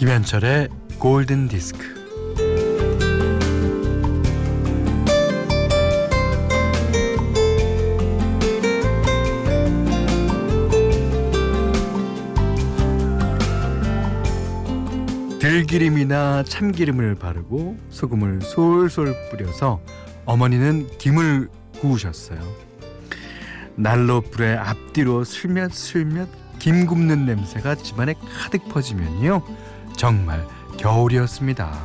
김현철의 골든 디스크. 들기름이나 참기름을 바르고 소금을 솔솔 뿌려서 어머니는 김을 구우셨어요. 난로 불에 앞뒤로 슬며슬며 김 굽는 냄새가 집안에 가득 퍼지면요. 정말 겨울이었습니다.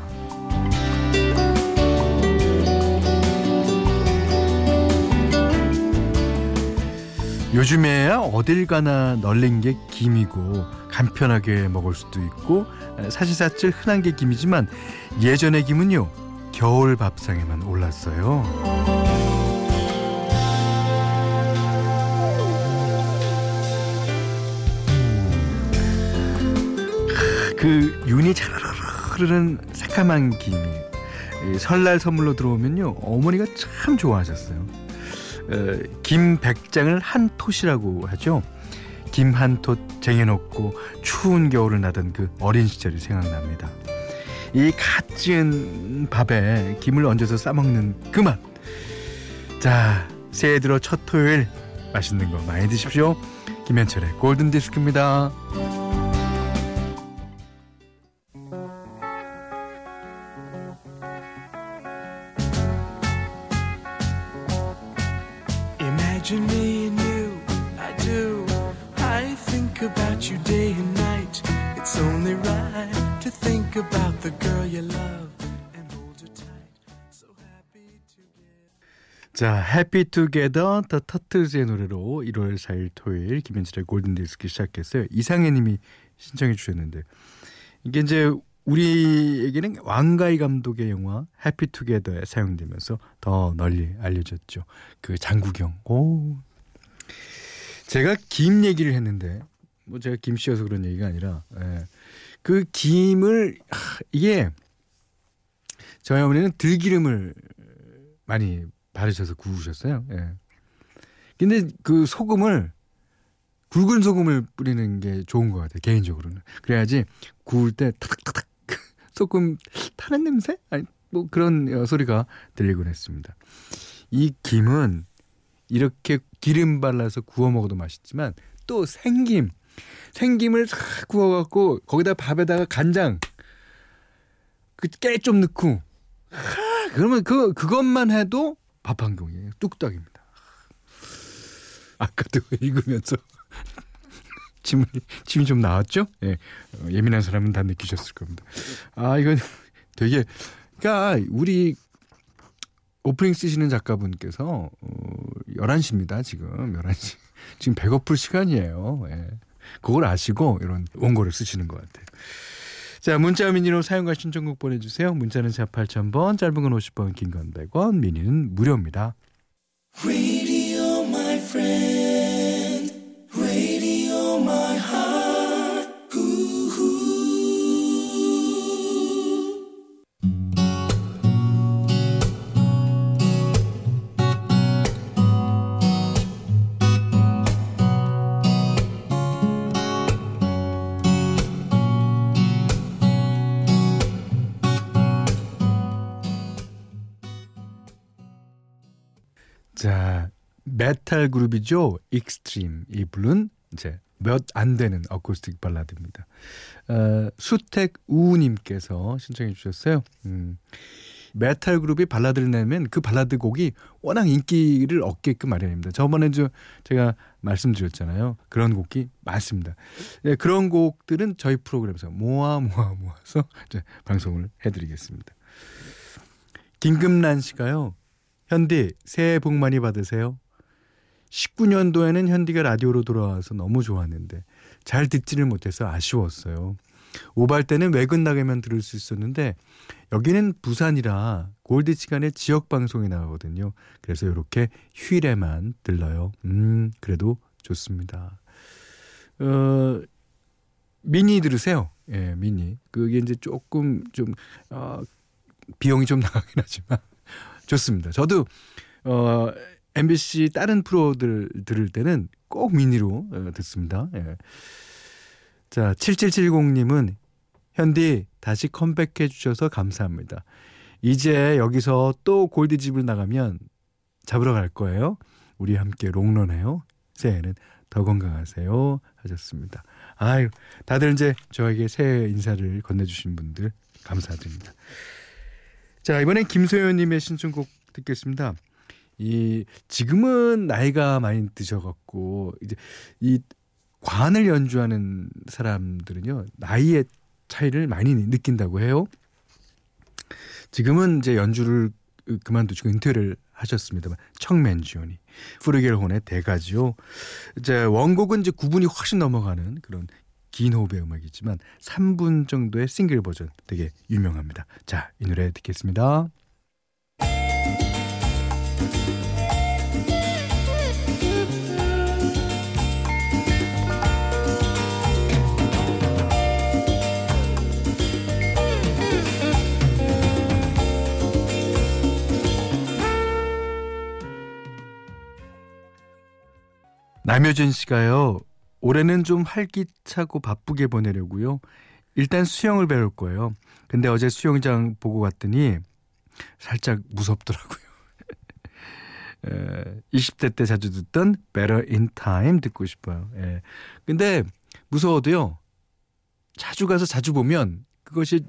요즘에야 어딜 가나 널린 게 김이고 간편하게 먹을 수도 있고 사실사실 흔한 게 김이지만 예전의 김은요 겨울 밥상에만 올랐어요. 그 윤이 차르르 흐르는 새까만 김이 설날 선물로 들어오면요 어머니가 참 좋아하셨어요. 어, 김 백장을 한 톳이라고 하죠. 김 한 톳 쟁여놓고 추운 겨울을 나던 그 어린 시절이 생각납니다. 이 갓 지은 밥에 김을 얹어서 싸먹는 그 맛. 자, 새해 들어 첫 토요일 맛있는 거 많이 드십시오. 김현철의 골든 디스크입니다. 자, Happy Together The 터틀즈의 노래로 1월 4일 토요일 김현철의 골든 디스크 시작했어요. 이상해 님이 신청해 주셨는데 이게 이제 우리에게는 왕가희 감독의 영화 해피 투게더에 사용되면서 더 널리 알려졌죠. 그 장국영. 오. 제가 김 얘기를 했는데 뭐 제가 김 씨여서 그런 얘기가 아니라 예. 그 김을 하, 이게 저희 어머니는 들기름을 많이 바르셔서 구우셨어요. 예. 근데 그 소금을 굵은 소금을 뿌리는 게 좋은 것 같아요. 개인적으로는. 그래야지 구울 때 타닥타닥 소금 타는 냄새? 아니 뭐 그런 어, 소리가 들리곤 했습니다. 이 김은 이렇게 기름 발라서 구워 먹어도 맛있지만 또 생김 생김을 싹 구워갖고 거기다 밥에다가 간장 그 깨 좀 넣고 하, 그러면 그 그것만 해도 밥 한 공기예요 뚝딱입니다. 아까도 읽으면서 침이 침이 좀 나왔죠? 예. 어, 예민한 사람은 다 느끼셨을 겁니다. 아, 이건 되게 그러니까 우리 오프닝 쓰시는 작가분께서 어, 11시입니다. 지금 11시. 지금 배고플 시간이에요. 예. 그걸 아시고 이런 원고를 쓰시는 것 같아요. 자, 문자 미니로 사용과 신청곡 보내주세요. 문자는 자 8000번, 짧은 건 50번, 긴 건 100원, 미니는 무료입니다. 자, 메탈 그룹이죠. 익스트림. 이 부른 이제 몇 안 되는 어쿠스틱 발라드입니다. 어, 수택 우님께서 신청해 주셨어요. 음. 메탈 그룹이 발라드를 내면 그 발라드 곡이 워낙 인기를 얻게끔 마련입니다. 저번에 저 제가 말씀드렸잖아요. 그런 곡이 많습니다. 네, 그런 곡들은 저희 프로그램에서 모아 모아 모아서 이제 방송을 해드리겠습니다. 김금란 씨가요. 현디 새해 복 많이 받으세요. 19년도에는 현디가 라디오로 돌아와서 너무 좋았는데 잘 듣지를 못해서 아쉬웠어요. 오발 때는 외근 나가면 들을 수 있었는데 여기는 부산이라 골드 시간에 지역 방송이 나가거든요. 그래서 이렇게 휴일에만 들러요. 음, 그래도 좋습니다. 어, 미니 들으세요. 예, 미니. 그게 이제 조금 좀 어, 비용이 좀 나가긴 하지만 좋습니다. 저도 어 MBC 다른 프로들 들을 때는 꼭 미니로 어, 듣습니다. 예. 자, 7770님은 현디 다시 컴백해 주셔서 감사합니다. 이제 여기서 또 골드집을 나가면 잡으러 갈 거예요. 우리 함께 롱런해요. 새해에는 더 건강하세요. 하셨습니다. 아유, 다들 이제 저에게 새해 인사를 건네주신 분들 감사드립니다. 자, 이번엔 김소연님의 신청곡 듣겠습니다. 이, 지금은 나이가 많이 드셔갖고, 이제 이 관을 연주하는 사람들은요, 나이의 차이를 많이 느낀다고 해요. 지금은 이제 연주를 그만두시고 은퇴를 하셨습니다만 청맨지온이 프르겔혼의 대가지요. 이제 원곡은 이제 9분이 훨씬 넘어가는 그런 긴 호흡의 음악이지만 3분 정도의 싱글 버전 되게 유명합니다. 자, 이 노래 듣겠습니다. 남효진 씨가요. 올해는 좀 활기차고 바쁘게 보내려고요. 일단 수영을 배울 거예요. 근데 어제 수영장 보고 갔더니 살짝 무섭더라고요. 에, 20대 때 자주 듣던 Better in Time 듣고 싶어요. 예. 근데 무서워도요. 자주 가서 자주 보면 그것이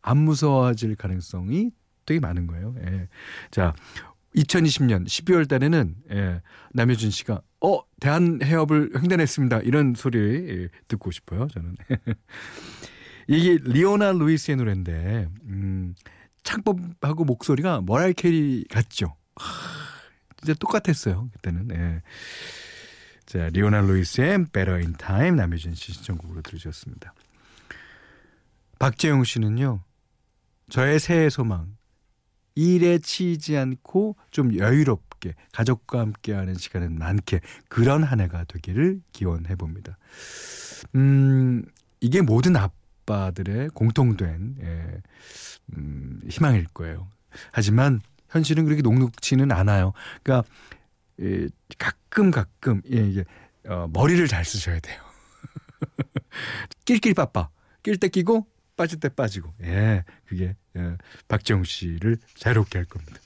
안 무서워질 가능성이 되게 많은 거예요. 예. 자, 2020년 12월 달에는 예, 남효준 씨가 어 대한 해협을 횡단했습니다 이런 소리 예, 듣고 싶어요 저는 이게 리오나 루이스의 노래인데 음, 창법하고 목소리가 머라이 캐리 같죠 하, 진짜 똑같았어요 그때는 예. 자 리오나 루이스의 Better in Time 남효준 씨 신청곡으로 들으셨습니다 박재용 씨는요 저의 새해 소망 일에 치이지 않고 좀 여유롭게 가족과 함께하는 시간은 많게 그런 한 해가 되기를 기원해 봅니다. 음, 이게 모든 아빠들의 공통된 예, 음, 희망일 거예요. 하지만 현실은 그렇게 녹록지는 않아요. 그러니까 예, 가끔 가끔 예, 이게 어, 머리를 잘 쓰셔야 돼요. 낄낄 빠빠 낄 때 끼고 빠질 때 빠지고 예 그게 예, 박정우 씨를 자유롭게 할 겁니다.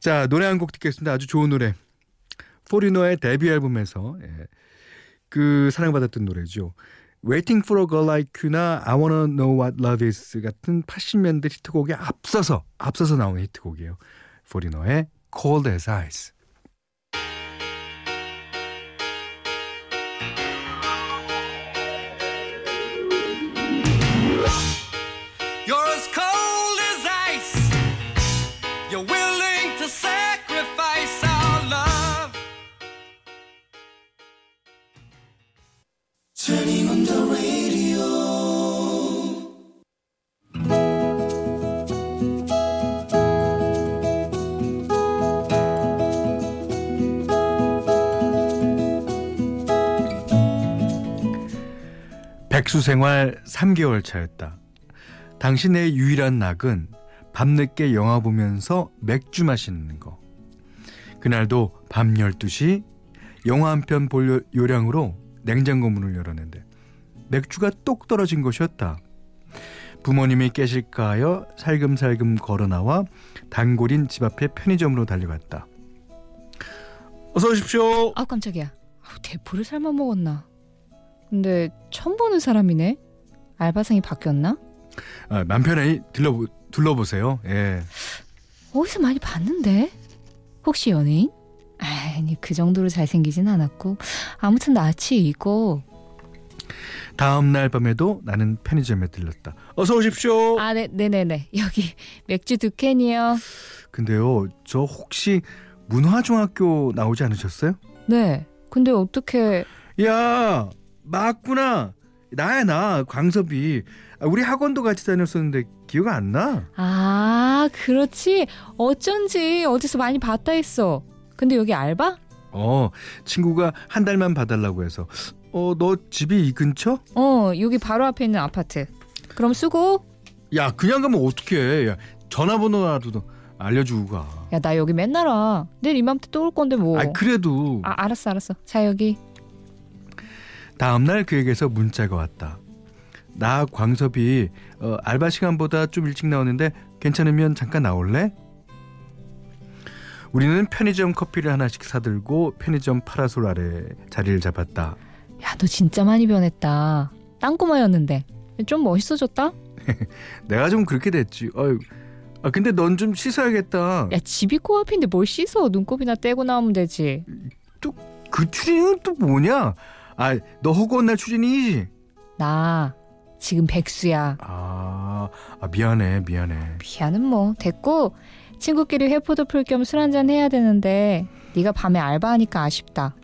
자 노래 한 곡 듣겠습니다. 아주 좋은 노래 포리노의 데뷔 앨범에서 예, 그 사랑받았던 노래죠. Waiting for a Girl Like You나 I Wanna Know What Love Is 같은 80년대 히트곡에 앞서서 앞서서 나온 히트곡이에요. 포리노의 Cold as Ice. 백수 생활 3개월 차였다. 당신의 유일한 낙은 밤늦게 영화 보면서 맥주 마시는 거. 그날도 밤 12시 영화 한 편 볼 요량으로 냉장고 문을 열었는데 맥주가 똑 떨어진 것이었다. 부모님이 깨실까 하여 살금살금 걸어 나와 단골인 집 앞에 편의점으로 달려갔다. 어서 오십시오. 아 깜짝이야. 대포를 삶아 먹었나? 근데 처음 보는 사람이네. 알바생이 바뀌었나? 아, 맘 편히 들러 둘러보세요. 예. 어디서 많이 봤는데? 혹시 연예인? 아니 그 정도로 잘생기진 않았고 아무튼 나치 이거 다음 날 밤에도 나는 편의점에 들렀다. 어서 오십시오. 아, 네, 네, 네, 네. 여기 맥주 두 캔이요. 근데요, 저 혹시 문화중학교 나오지 않으셨어요? 네. 근데 어떻게? 야, 맞구나. 나야 나 광섭이. 아, 우리 학원도 같이 다녔었는데 기억 안 나? 아, 그렇지. 어쩐지 어디서 많이 봤다 했어. 근데 여기 알바? 어, 친구가 한 달만 봐달라고 해서. 어, 너 집이 이 근처? 어, 여기 바로 앞에 있는 아파트. 그럼 수고. 야, 그냥 가면 어떡해. 야, 전화번호라도 알려주고 가. 야, 나 여기 맨날 와. 내일 이맘때 또 올 건데 뭐. 아, 그래도. 아, 알았어, 알았어. 자, 여기. 다음 날 그에게서 문자가 왔다. 나 광섭이 어, 알바 시간보다 좀 일찍 나오는데 괜찮으면 잠깐 나올래? 우리는 편의점 커피를 하나씩 사들고 편의점 파라솔 아래 자리를 잡았다. 야, 너 진짜 많이 변했다. 땅꼬마였는데 좀 멋있어졌다. 내가 좀 그렇게 됐지. 어유. 아 근데 넌 좀 씻어야겠다. 야, 집이 코앞인데 뭘 씻어? 눈곱이나 떼고 나오면 되지. 그 추진은 또 뭐냐? 아, 너 허구한 날 추진이지? 나 지금 백수야. 아, 아 미안해, 미안해. 미안은 뭐 됐고 친구끼리 회포도 풀 겸 술 한잔 해야 되는데 네가 밤에 알바하니까 아쉽다.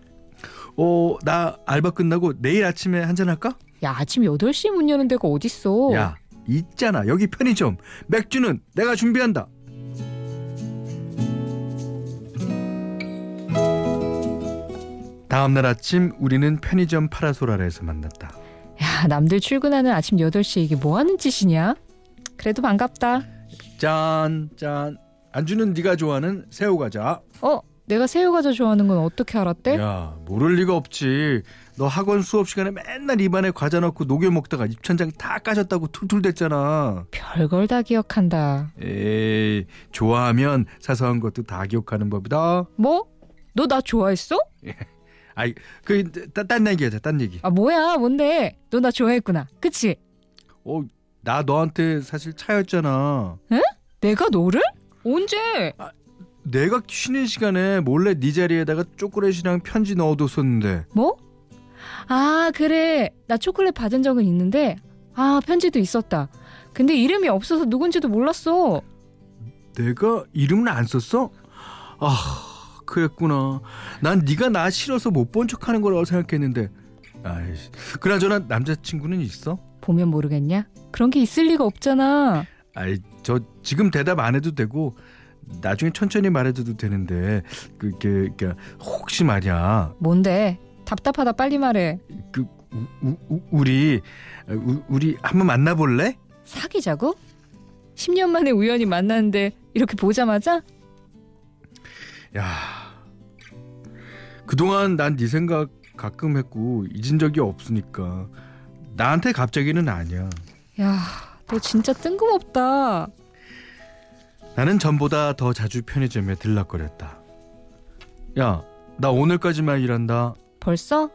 어, 나 알바 끝나고 내일 아침에 한잔 할까? 야 아침 8시에 문 여는 데가 어딨어. 야, 있잖아. 여기 편의점. 맥주는 내가 준비한다. 다음 날 아침 우리는 편의점 파라솔 아래에서 만났다. 야 남들 출근하는 아침 8시에 이게 뭐 하는 짓이냐? 그래도 반갑다. 짠, 짠. 안주는 네가 좋아하는 새우 과자. 어? 내가 새우 과자 좋아하는 건 어떻게 알았대? 야, 모를 리가 없지. 너 학원 수업 시간에 맨날 입안에 과자 넣고 녹여 먹다가 입천장 다 까졌다고 툴툴댔잖아. 별걸 다 기억한다. 에이, 좋아하면 사소한 것도 다 기억하는 법이다. 뭐? 너 나 좋아했어? 아이, 그, 딴, 딴 얘기하자, 딴 얘기. 아 뭐야 뭔데? 너 나 좋아했구나. 그치? 어, 나 너한테 사실 차였잖아. 내가 너를? 언제? 내가 쉬는 시간에 몰래 네 자리에다가 초콜릿이랑 편지 넣어뒀었는데. 뭐? 아 그래 나 초콜릿 받은 적은 있는데 아 편지도 있었다. 근데 이름이 없어서 누군지도 몰랐어. 내가 이름을 안 썼어? 아, 그랬구나. 난 네가 나 싫어서 못 본 척하는 거라고 생각했는데. 아이씨. 그나저나 남자친구는 있어? 보면 모르겠냐? 그런 게 있을 리가 없잖아. 아이, 저 지금 대답 안 해도 되고 나중에 천천히 말해줘도 되는데 그게 그 혹시 말이야. 뭔데? 답답하다 빨리 말해. 그 우, 우, 우, 우리 우, 우리 한번 만나볼래? 사귀자고? 10년 만에 우연히 만났는데 이렇게 보자마자? 야, 그동안 난 네 생각 가끔 했고 잊은 적이 없으니까 나한테 갑자기는 아니야. 야, 너 진짜 뜬금없다. 나는 전보다 더 자주 편의점에 들락거렸다. 야, 나 오늘까지만 일한다. 벌써?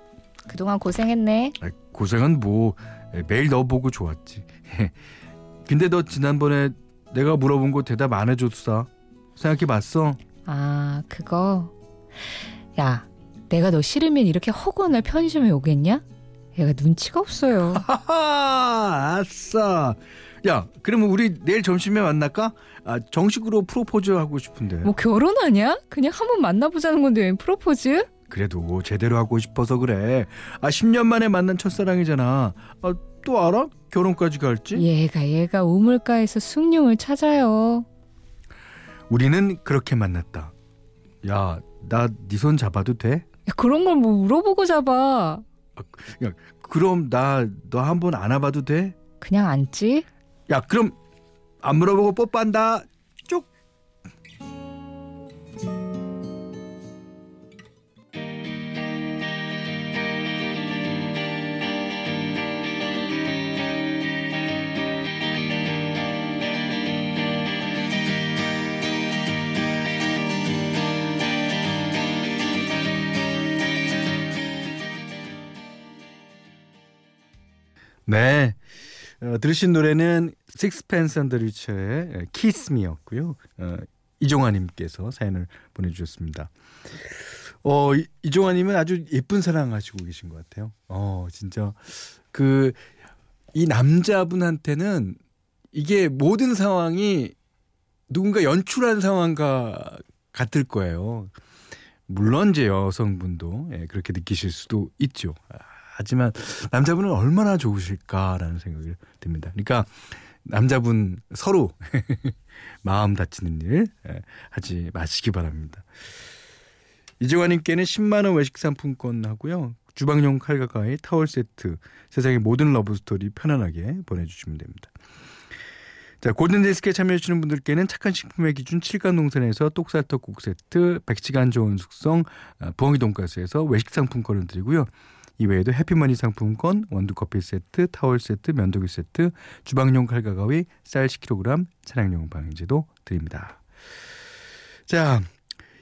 그동안 고생했네. 아, 고생은 뭐 에, 매일 너 보고 좋았지. 근데 너 지난번에 내가 물어본 거 대답 안 해줬어. 생각해봤어? 아, 그거. 야, 내가 너 싫으면 이렇게 허구한 날 편의점에 오겠냐? 얘가 눈치가 없어요. 아싸. 야, 그러면 우리 내일 점심에 만날까? 아, 정식으로 프로포즈 하고 싶은데. 뭐 결혼하냐? 그냥 한번 만나보자는 건데 왜 프로포즈? 그래도 제대로 하고 싶어서 그래. 아, 10년 만에 만난 첫사랑이잖아. 아, 또 알아? 결혼까지 갈지? 얘가 얘가 우물가에서 숭늉을 찾아요. 우리는 그렇게 만났다. 야, 나 네 손 잡아도 돼? 야, 그런 걸 뭐 물어보고 잡아. 그럼 나 너 한번 안아봐도 돼? 그냥 앉지? 야, 그럼 안 물어보고 뽀뽀한다. 쪽. 네. 어, 들으신 노래는 식스펜스 앤더 리처의 키스미였고요. 어, 이종환님께서 사연을 보내주셨습니다. 어, 이- 이종환님은 아주 예쁜 사랑 하시고 계신 것 같아요. 어, 진짜 그 이 남자분한테는 이게 모든 상황이 누군가 연출한 상황과 같을 거예요. 물론 이제 여성분도 예, 그렇게 느끼실 수도 있죠. 아, 하지만 남자분은 얼마나 좋으실까라는 생각이 듭니다. 그러니까 남자분 서로 마음 다치는 일 예, 하지 마시기 바랍니다. 이재환님께는 10만 원 외식 상품권 하고요. 주방용 칼과 가위, 타월 세트, 세상의 모든 러브 스토리 편안하게 보내주시면 됩니다. 자, 골든디스크에 참여해주시는 분들께는 착한 식품의 기준 칠갑농산에서 쌀떡국 세트, 100시간 좋은 숙성, 아, 부엉이 돈가스에서 외식 상품권을 드리고요. 이외에도 해피머니 상품권, 원두커피 세트, 타월 세트, 면도기 세트, 주방용 칼과 가위, 쌀 10kg, 차량용 방향제도 드립니다. 자,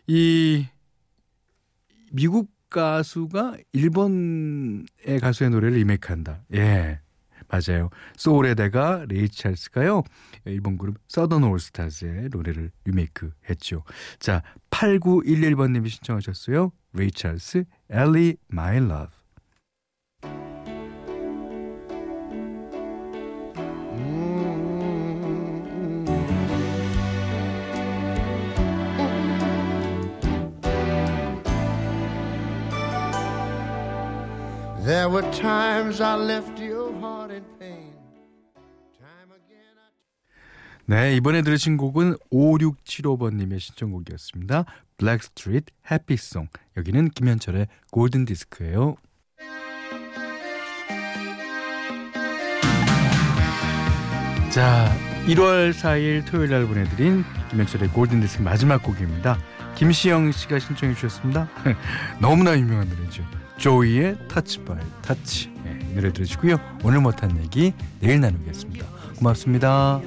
이 미국 가수가 일본의 가수의 노래를 리메이크한다. 예. 맞아요. 소울의 대가 레이 찰스가요. 일본 그룹 서던 올스타즈의 노래를 리메이크 했죠. 자, 8911번 님이 신청하셨어요. 레이 찰스, 엘리 마이 러브. There were times I left your heart in pain. 네, 이번에 들으신 곡은 5675번님의 신청곡이었습니다. 블랙스트리트 Happy Song. 여기는 김현철의 골든 디스크예요. 자, 1월 4일 토요일 날 보내드린 김현철의 골든 디스크 마지막 곡입니다. 김시영 씨가 신청해 주셨습니다. 너무나 유명한 노래죠. 조이의 Touch by Touch. 네, 이 노래 들으시고요. 오늘 못한 얘기 내일 나누겠습니다. 고맙습니다.